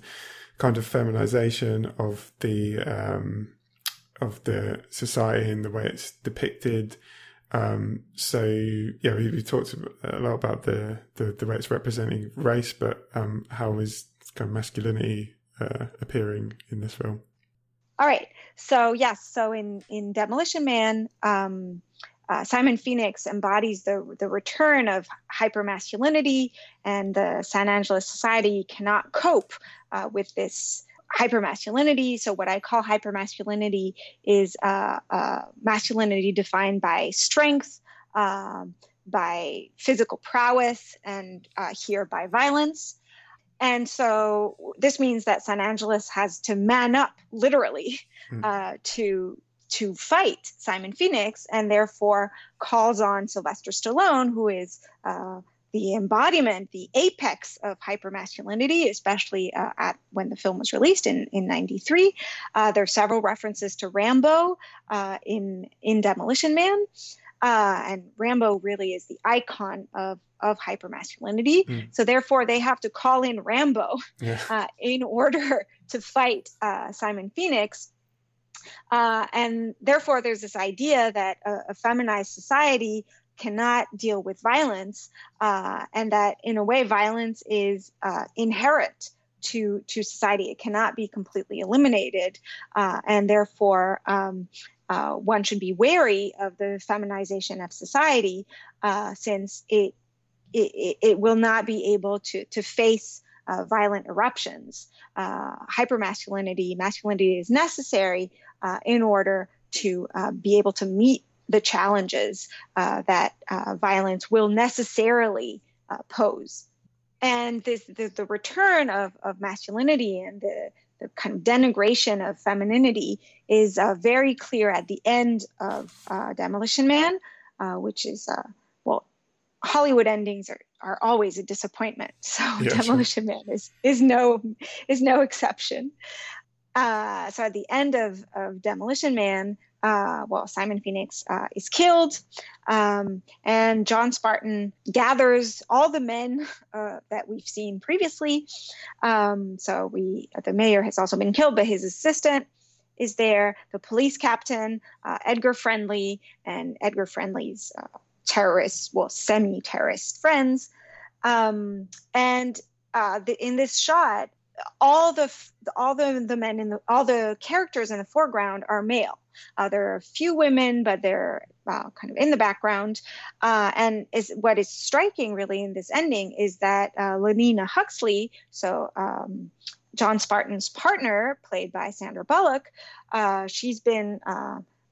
kind of feminization of the um, of the society and the way it's depicted. Um, so yeah, we, we, talked a lot about the, the, the way it's representing race, but um, how is kind of masculinity uh, appearing in this film? All right. So yes. So in in Demolition Man, um, uh, Simon Phoenix embodies the the return of hypermasculinity, and the San Angeles society cannot cope uh, with this hypermasculinity. So what I call hypermasculinity is uh, uh masculinity defined by strength, um, by physical prowess, and uh, here by violence. And so this means that San Angeles has to man up literally mm. uh, to to fight Simon Phoenix, and therefore calls on Sylvester Stallone, who is uh, the embodiment, the apex of hypermasculinity, especially uh, at when the film was released in in '93. Uh, there are several references to Rambo uh, in in Demolition Man. Uh, and Rambo really is the icon of of hypermasculinity. Mm. So therefore, they have to call in Rambo yeah. (laughs) uh, in order to fight uh, Simon Phoenix. Uh, and therefore, there's this idea that a, a feminized society cannot deal with violence, uh, and that in a way, violence is uh, inherent to to society. It cannot be completely eliminated, and therefore. Um, uh, one should be wary of the feminization of society uh, since it, it, it will not be able to, to face uh, violent eruptions. Uh, hypermasculinity, masculinity is necessary uh, in order to uh, be able to meet the challenges that violence will necessarily pose. And this, the, the return of, of masculinity and the, the kind of denigration of femininity is uh, very clear at the end of uh, Demolition Man, uh, which is, uh, Hollywood endings are, are always a disappointment. (laughs) So yeah, Demolition sure. Man is, is, no, is no exception. Uh, so at the end of, of Demolition Man, uh, well, Simon Phoenix uh, is killed, um, and John Spartan gathers all the men uh, that we've seen previously. Um, so we, the mayor has also been killed, but his assistant is there. The police captain, uh, Edgar Friendly, and Edgar Friendly's uh, terrorists, well, semi-terrorist friends, um, and uh, the, in this shot, all the all the the men in the all the characters in the foreground are male. Uh, there are a few women, but they're uh, kind of in the background. Uh, and is what is striking really in this ending is that uh, Lenina Huxley, so um, John Spartan's partner, played by Sandra Bullock, uh, she's been.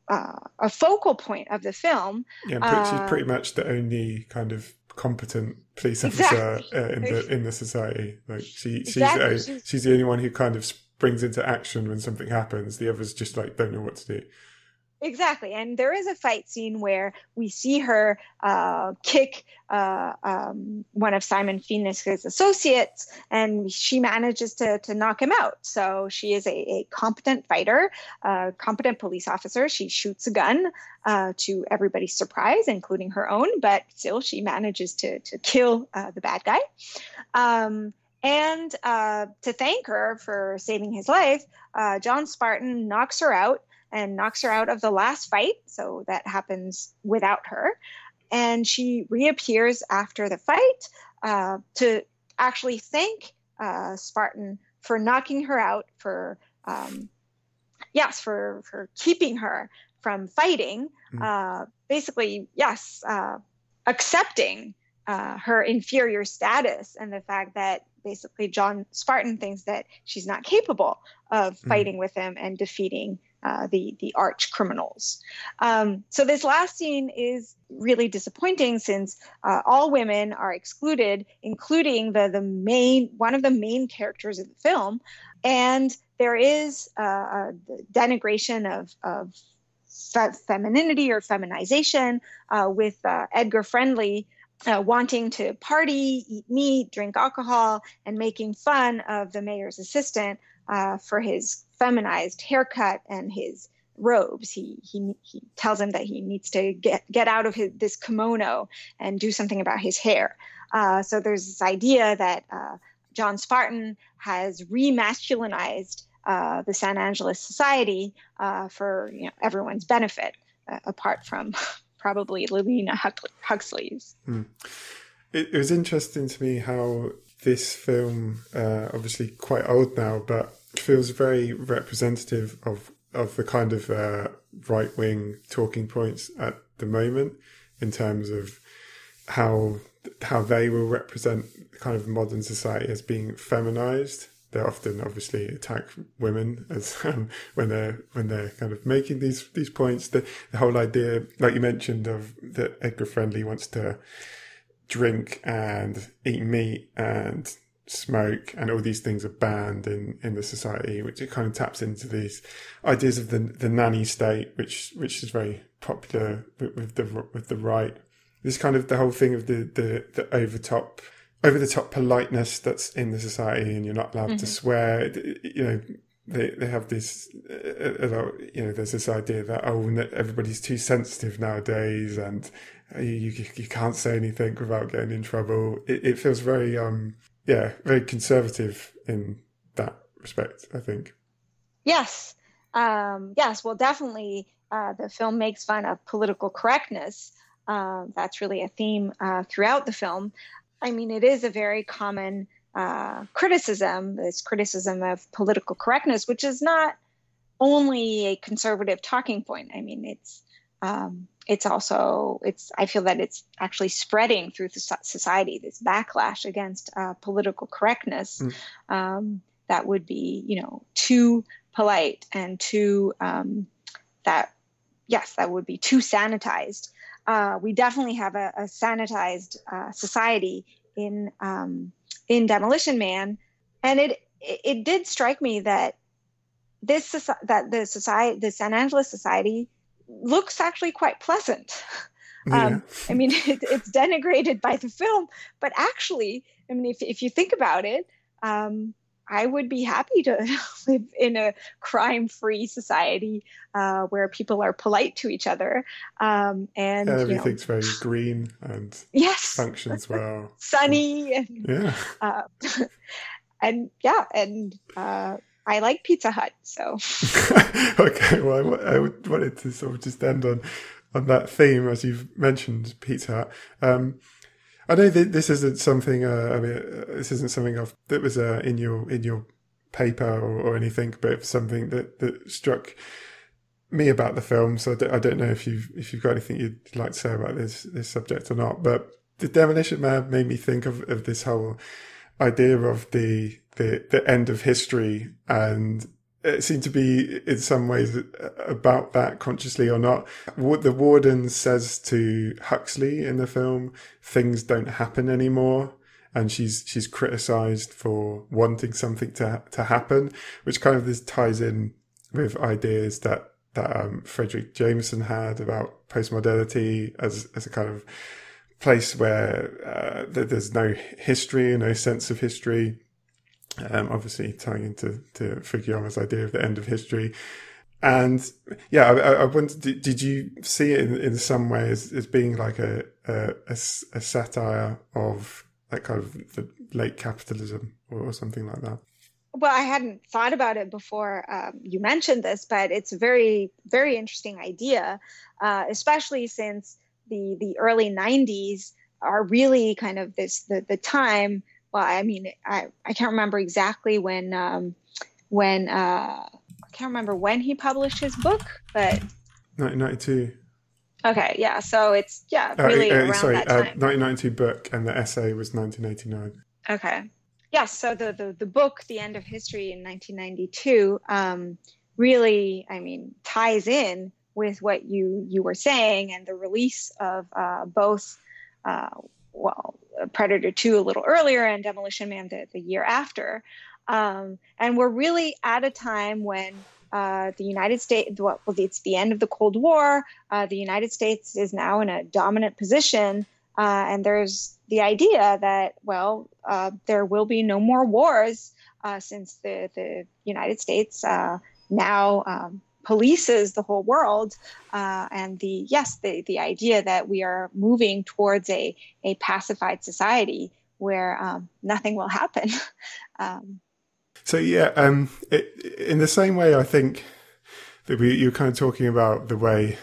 Uh, a focal point of the film. Yeah, she's pretty much the only kind of competent police officer exactly. uh, in the in the society. Like she she's exactly. a, she's the only one who kind of springs into action when something happens. The others just like don't know what to do. Exactly. And there is a fight scene where we see her uh, kick uh, um, one of Simon Phoenix's associates, and she manages to, to knock him out. So she is a, a competent fighter, a competent police officer. She shoots a gun uh, to everybody's surprise, including her own, but still she manages to, to kill uh, the bad guy. Um, and uh, to thank her for saving his life, uh, John Spartan knocks her out and knocks her out of the last fight. So that happens without her. And she reappears after the fight uh, to actually thank uh, Spartan for knocking her out, for, um, yes, for, for keeping her from fighting. Mm. Uh, basically, yes, uh, accepting uh, her inferior status and the fact that basically John Spartan thinks that she's not capable of mm. fighting mm. with him and defeating uh, the the arch criminals. Um, so this last scene is really disappointing since uh, all women are excluded, including the the main one of the main characters of the film, and there is uh, a denigration of of fe- femininity or feminization uh, with uh, Edgar Friendly. Uh, wanting to party, eat meat, drink alcohol, and making fun of the mayor's assistant uh, for his feminized haircut and his robes. He he he tells him that he needs to get get out of his, this kimono and do something about his hair. Uh, so there's this idea that uh, John Spartan has remasculinized uh, the San Angeles Society uh, for you know, everyone's benefit, uh, apart from (laughs) probably Lenina Huxley's. Mm. It, it, was interesting to me how this film, uh, obviously quite old now, but feels very representative of of the kind of uh, right wing talking points at the moment in terms of how how they will represent kind of modern society as being feminized. They often obviously attack women as (laughs) um, when they're when they're kind of making these these points. The, the whole idea, like you mentioned, of that Edgar Friendly wants to drink and eat meat and smoke and all these things are banned in, in the society, which it kind of taps into these ideas of the the nanny state, which which is very popular with, with the with the right. This kind of the whole thing of the the, the over top over the top politeness that's in the society, and you're not allowed mm-hmm. to swear. You know, they they have this you know there's this idea that oh everybody's too sensitive nowadays and you you, you can't say anything without getting in trouble. It, it feels very um yeah, very conservative in that respect, I think. Yes. Um, yes, well, definitely uh, the film makes fun of political correctness. Uh, that's really a theme uh, throughout the film. I mean, it is a very common uh, criticism, this criticism of political correctness, which is not only a conservative talking point. I mean, it's um, it's also it's i feel that it's actually spreading through the society this backlash against uh, political correctness mm. um, that would be you know too polite and too um, that yes that would be too sanitized uh, we definitely have a, a sanitized uh, society in um, in demolition man and it, it it did strike me that this that the society the san angeles society looks actually quite pleasant. (laughs) Yeah. Um, I mean, (laughs) it, it's denigrated by the film, but actually, I mean, if, if you think about it, um, I would be happy to (laughs) live in a crime free society uh, where people are polite to each other. Um, and, everything's you know, very green and yes, functions well. Sunny. And, yeah. Uh, and yeah, and uh, I like Pizza Hut, so. (laughs) okay, well, I, wanted to sort of just end on on that theme as you've mentioned Pizza Hut. Um, I know that this isn't something. Uh, I mean, uh, this isn't something that was uh, in your in your paper or, or anything, but something that that struck me about the film. So I don't, I don't know if you've if you've got anything you'd like to say about this this subject or not. But the Demolition Man made me think of, of this whole idea of the the the end of history and it seemed to be in some ways about that consciously or not. What the warden says to Huxley in the film, things don't happen anymore. And she's, she's criticized for wanting something to, to happen, which kind of this ties in with ideas that, that, um, Fredric Jameson had about postmodernity as, as a kind of place where, uh, there's no history, and no sense of history um, obviously tying into to Fukuyama's idea of the end of history. And yeah, I, I wondered, did, you see it in, in some way as, as being like a, a, a, a satire of that kind of the late capitalism or, or, something like that? Well, I hadn't thought about it before um, you mentioned this, but it's a very, very interesting idea, uh, especially since the the early '90s are really kind of this the the time well, I mean, I, I can't remember exactly when um, when uh, I can't remember when he published his book, but 1992. Okay, yeah. So it's yeah, uh, really uh, uh, around sorry, that time. 1992 book, and the essay was 1989. Okay. Yes. so the, the the book, The End of History, in 1992, um, really, I mean, ties in with what you you were saying, and the release of uh, both. Uh, well, Predator 2 a little earlier and Demolition Man the, the year after. Um, and we're really at a time when uh, the United States, well, it's the end of the Cold War. Uh, the United States is now in a dominant position. Uh, and there's the idea that, well, uh, there will be no more wars uh, since the, the United States uh, now um, polices the whole world uh, and the yes the, the idea that we are moving towards a, a pacified society where um, nothing will happen. (laughs) um, so yeah, um, it, in the same way, I think that we, you're kind of talking about the way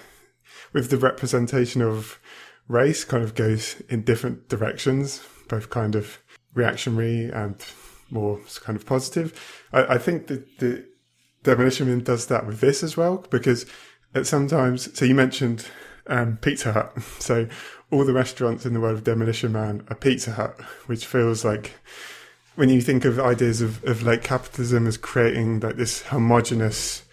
with the representation of race kind of goes in different directions, both kind of reactionary and more kind of positive. I, I think that the Demolition Man does that with this as well, because at sometimes, so you mentioned um, Pizza Hut. (laughs) So all the restaurants in the world of Demolition Man are Pizza Hut, which feels like when you think of ideas of, of like capitalism as creating like this homogenous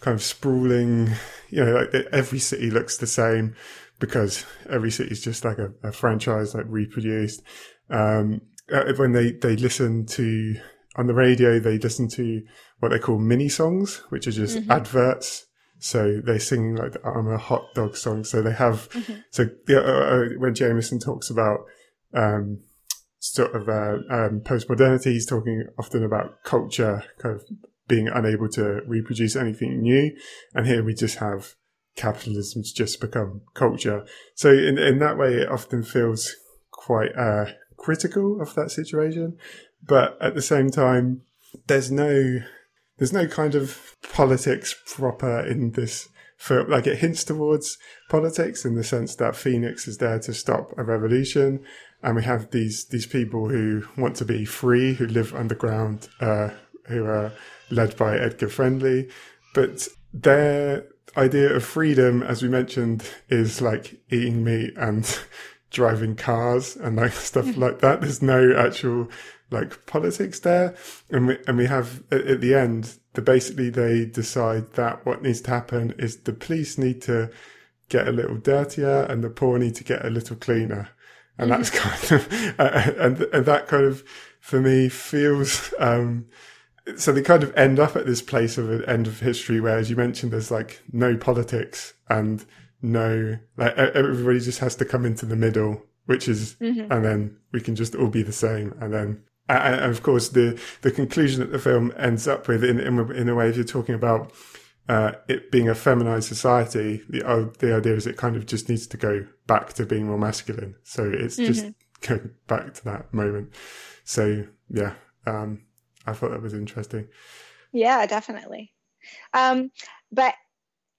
kind of sprawling, you know, like every city looks the same because every city is just like a, a franchise, like reproduced. Um, uh, when they, they listen to, on the radio, they listen to what they call mini songs, which are just mm-hmm. adverts. So they're singing like the I'm a hot dog song. So they have, mm-hmm. so uh, uh, when Jameson talks about, um, sort of, uh, um, post-modernity, he's talking often about culture kind of being unable to reproduce anything new. And here we just have capitalism's just become culture. So in, in that way, it often feels quite, uh, critical of that situation. But at the same time, there's no, there's no kind of politics proper in this film. Like it hints towards politics in the sense that Phoenix is there to stop a revolution. And we have these, these people who want to be free, who live underground, uh, who are led by Edgar Friendly. But their idea of freedom, as we mentioned, is like eating meat and (laughs) driving cars and like (laughs) stuff like that. There's no actual like politics there. And we, and we have at, at the end, the basically they decide that what needs to happen is the police need to get a little dirtier and the poor need to get a little cleaner. And that's kind of, (laughs) uh, and, and that kind of, for me feels, um, so they kind of end up at this place of an end of history where, as you mentioned, there's like no politics and no, like everybody just has to come into the middle, which is, mm-hmm. and then we can just all be the same. And then, and of course, the, the conclusion that the film ends up with in, in, in a way, if you're talking about, uh, it being a feminized society, the, uh, the idea is it kind of just needs to go back to being more masculine. So it's mm-hmm. just (laughs) going back to that moment. So yeah, um, I thought that was interesting. Yeah, definitely. Um, but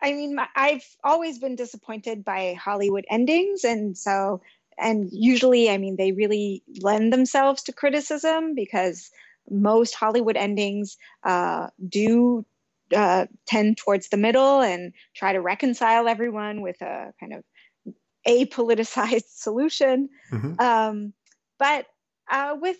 I mean, I've always been disappointed by Hollywood endings. And so, and usually, I mean, they really lend themselves to criticism because most Hollywood endings uh, do uh, tend towards the middle and try to reconcile everyone with a kind of apoliticized (laughs) solution. Mm-hmm. Um, but uh, with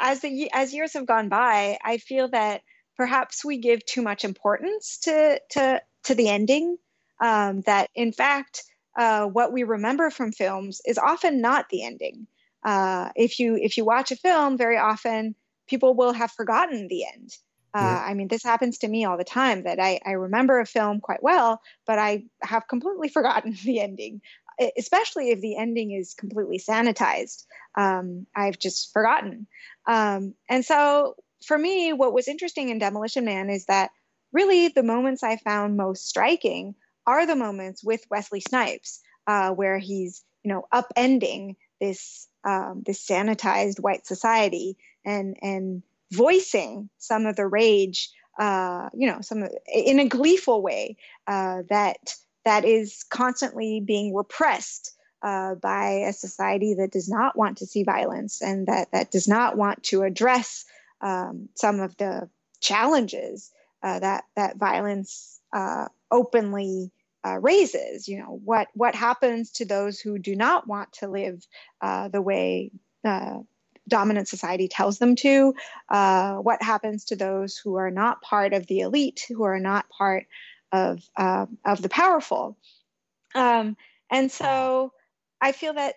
as the as years have gone by, I feel that perhaps we give too much importance to to to the ending. Um, that in fact, uh, what we remember from films is often not the ending. Uh, if you if you watch a film, very often people will have forgotten the end. Uh, yeah. I mean, this happens to me all the time that I, I remember a film quite well, but I have completely (laughs) forgotten the ending, especially if the ending is completely sanitized. Um, I've just forgotten. Um, and so for me, what was interesting in Demolition Man is that really the moments I found most striking are the moments with Wesley Snipes, uh, where he's you know upending this um, this sanitized white society and and voicing some of the rage, uh, you know, some in a gleeful way uh, that that is constantly being repressed uh, by a society that does not want to see violence and that, that does not want to address um, some of the challenges uh, that, that violence uh, openly uh, raises. You know, what, what happens to those who do not want to live uh, the way uh, dominant society tells them to? what happens to those who are not part of the elite, who are not part of, of the powerful? Um, and so I feel that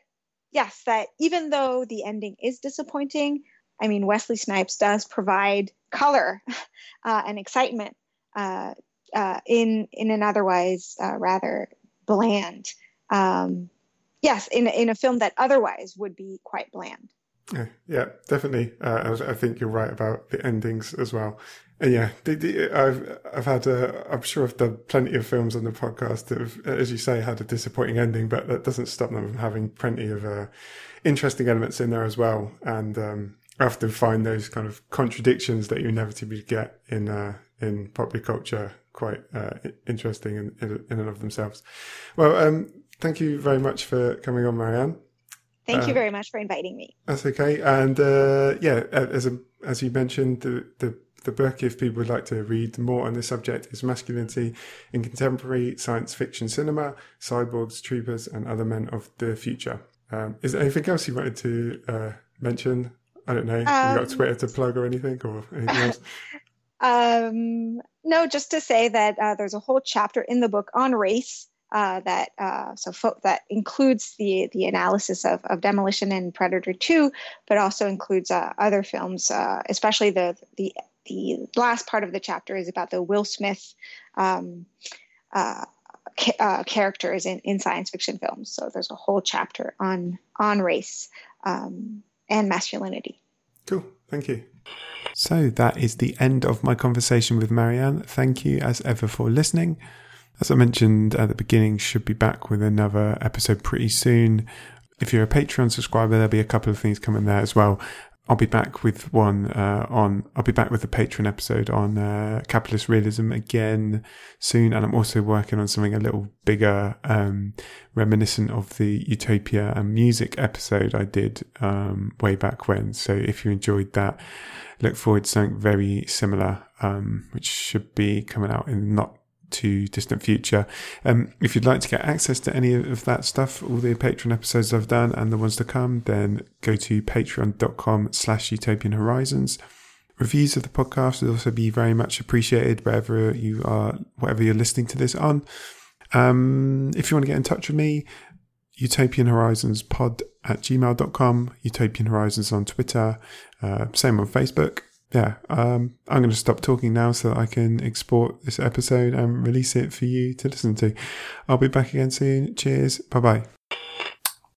yes, that even though the ending is disappointing, I mean Wesley Snipes does provide color (laughs) uh, and excitement uh, uh, in in an otherwise uh, rather bland. Um, yes, in in a film that otherwise would be quite bland. Yeah, yeah definitely. Uh, I, I think you're right about the endings as well. And yeah, the, the, I've I've had I'm sure I've done plenty of films on the podcast that have, as you say, had a disappointing ending, but that doesn't stop them from having plenty of uh, interesting elements in there as well. And um, often find those kind of contradictions that you inevitably get in uh, in popular culture quite uh, interesting in, in, in and of themselves. Well, um, thank you very much for coming on, Marianne. Thank uh, you very much for inviting me. That's okay. And uh, yeah, as a, as you mentioned, the, the the book, if people would like to read more on this subject, is Masculinity in Contemporary Science Fiction Cinema, Cyborgs, Troopers, and Other Men of the Future. Um, is there anything else you wanted to uh, mention? I don't know. Um, you got Twitter to plug or anything, or anything else? (laughs) um, no, just to say that uh, there's a whole chapter in the book on race uh, that uh, so fo- that includes the the analysis of, of Demolition and Predator Two, but also includes uh, other films, uh, especially the the the last part of the chapter is about the Will Smith um, uh, ca- characters in, in science fiction films. So there's a whole chapter on on race um, and masculinity. Cool. Thank you. So that is the end of my conversation with Marianne. Thank you as ever for listening. As I mentioned at the beginning, should be back with another episode pretty soon. If you're a Patreon subscriber, there'll be a couple of things coming there as well. I'll be back with one uh, on. I'll be back with the Patreon episode on uh, capitalist realism again soon, and I'm also working on something a little bigger, um, reminiscent of the Utopia and music episode I did um, way back when. So if you enjoyed that, look forward to something very similar, um, which should be coming out in not to distant future. Um, if you'd like to get access to any of that stuff, all the Patreon episodes I've done and the ones to come, then go to patreon.com slash utopian horizons. Reviews of the podcast would also be very much appreciated wherever you are, whatever you're listening to this on. Um, if you want to get in touch with me, utopian horizons pod at gmail.com, utopian horizons on Twitter, uh, same on Facebook yeah, um, I'm going to stop talking now so that I can export this episode and release it for you to listen to. I'll be back again soon. Cheers. Bye bye.